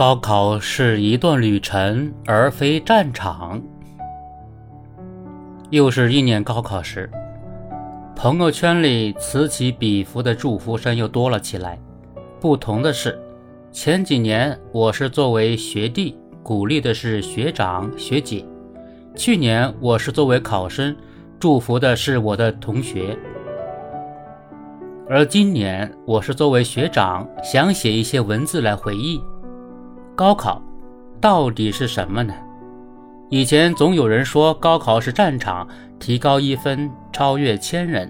高考是一段旅程，而非战场。又是一年高考时，朋友圈里此起彼伏的祝福声又多了起来。不同的是，前几年我是作为学弟，鼓励的是学长学姐；去年我是作为考生，祝福的是我的同学。而今年我是作为学长，想写一些文字来回忆。高考到底是什么呢？以前总有人说高考是战场，提高一分超越千人。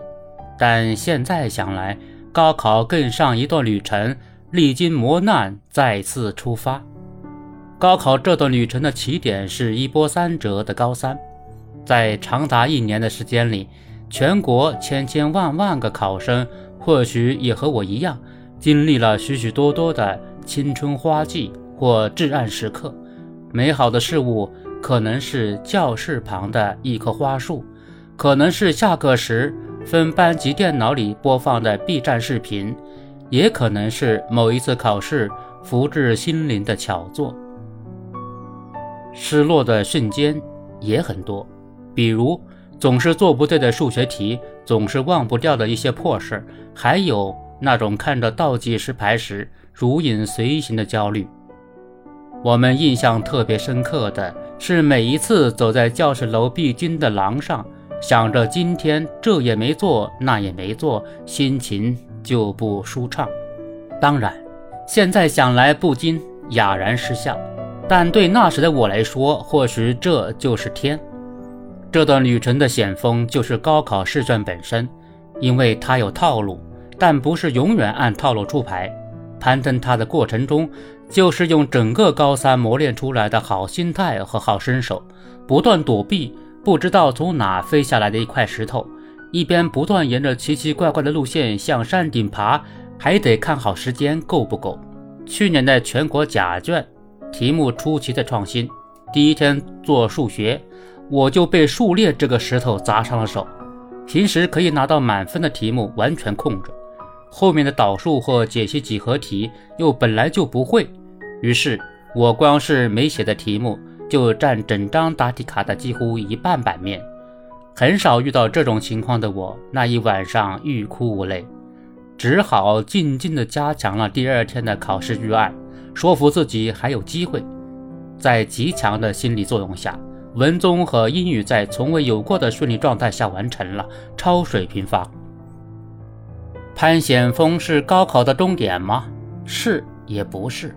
但现在想来，高考更像一段旅程，历经磨难再次出发。高考这段旅程的起点是一波三折的高三，在长达一年的时间里，全国千千万万个考生或许也和我一样，经历了许许多多的青春花季。或至暗时刻，美好的事物可能是教室旁的一棵花树，可能是下课时分班级电脑里播放的 B 站视频，也可能是某一次考试福至心灵的巧作。失落的瞬间也很多，比如总是做不对的数学题，总是忘不掉的一些破事，还有那种看着倒计时牌时如影随形的焦虑。我们印象特别深刻的是，每一次走在教室楼必经的廊上，想着今天这也没做，那也没做，心情就不舒畅。当然，现在想来不禁哑然失笑，但对那时的我来说，或许这就是天。这段旅程的险峰就是高考试卷本身，因为它有套路，但不是永远按套路出牌。攀登它的过程中。就是用整个高三磨练出来的好心态和好身手，不断躲避不知道从哪飞下来的一块石头，一边不断沿着奇奇怪怪的路线向山顶爬，还得看好时间够不够。去年的全国甲卷题目出奇的创新，第一天做数学，我就被数列这个石头砸伤了手。平时可以拿到满分的题目完全空着，后面的导数或解析几何题又本来就不会。于是，我光是没写的题目就占整张答题卡的几乎一半版面。很少遇到这种情况的我，那一晚上欲哭无泪，只好静静地加强了第二天的考试预案，说服自己还有机会。在极强的心理作用下，文综和英语在从未有过的顺利状态下完成了超水平发挥。攀险峰是高考的终点吗？是也不是。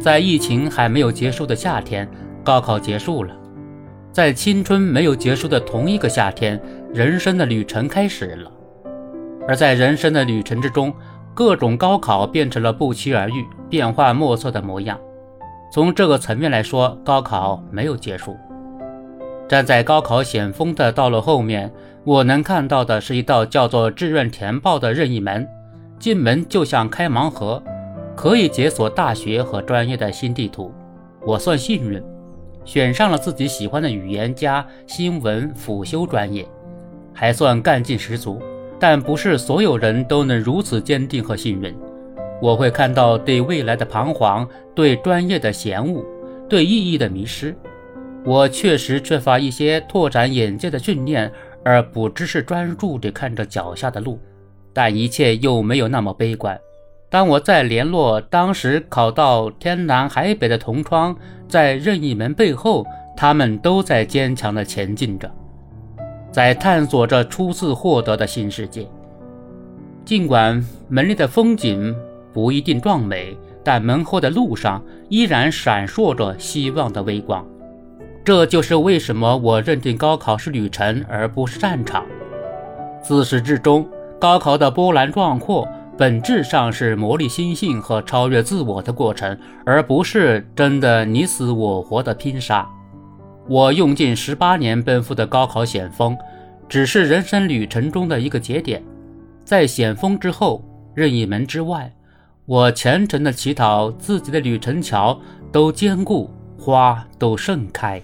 在疫情还没有结束的夏天，高考结束了；在青春没有结束的同一个夏天，人生的旅程开始了。而在人生的旅程之中，各种高考变成了不期而遇、变幻莫测的模样。从这个层面来说，高考没有结束。站在高考险峰的道路后面，我能看到的是一道叫做志愿填报的任意门，进门就像开盲盒。可以解锁大学和专业的新地图，我算幸运，选上了自己喜欢的语言加新闻辅修专业，还算干劲十足。但不是所有人都能如此坚定和幸运。我会看到对未来的彷徨，对专业的嫌恶，对意义的迷失。我确实缺乏一些拓展眼界的训练，而不只是专注地看着脚下的路。但一切又没有那么悲观。当我在联络当时考到天南海北的同窗，在任意门背后，他们都在坚强地前进着，在探索着初次获得的新世界。尽管门里的风景不一定壮美，但门后的路上依然闪烁着希望的微光。这就是为什么我认定高考是旅程而不是战场。自始至终，高考的波澜壮阔。本质上是磨砺心性和超越自我的过程，而不是真的你死我活的拼杀。我用尽十八年奔赴的高考险峰，只是人生旅程中的一个节点。在险峰之后，任意门之外，我虔诚的祈祷自己的旅程桥都坚固，花都盛开。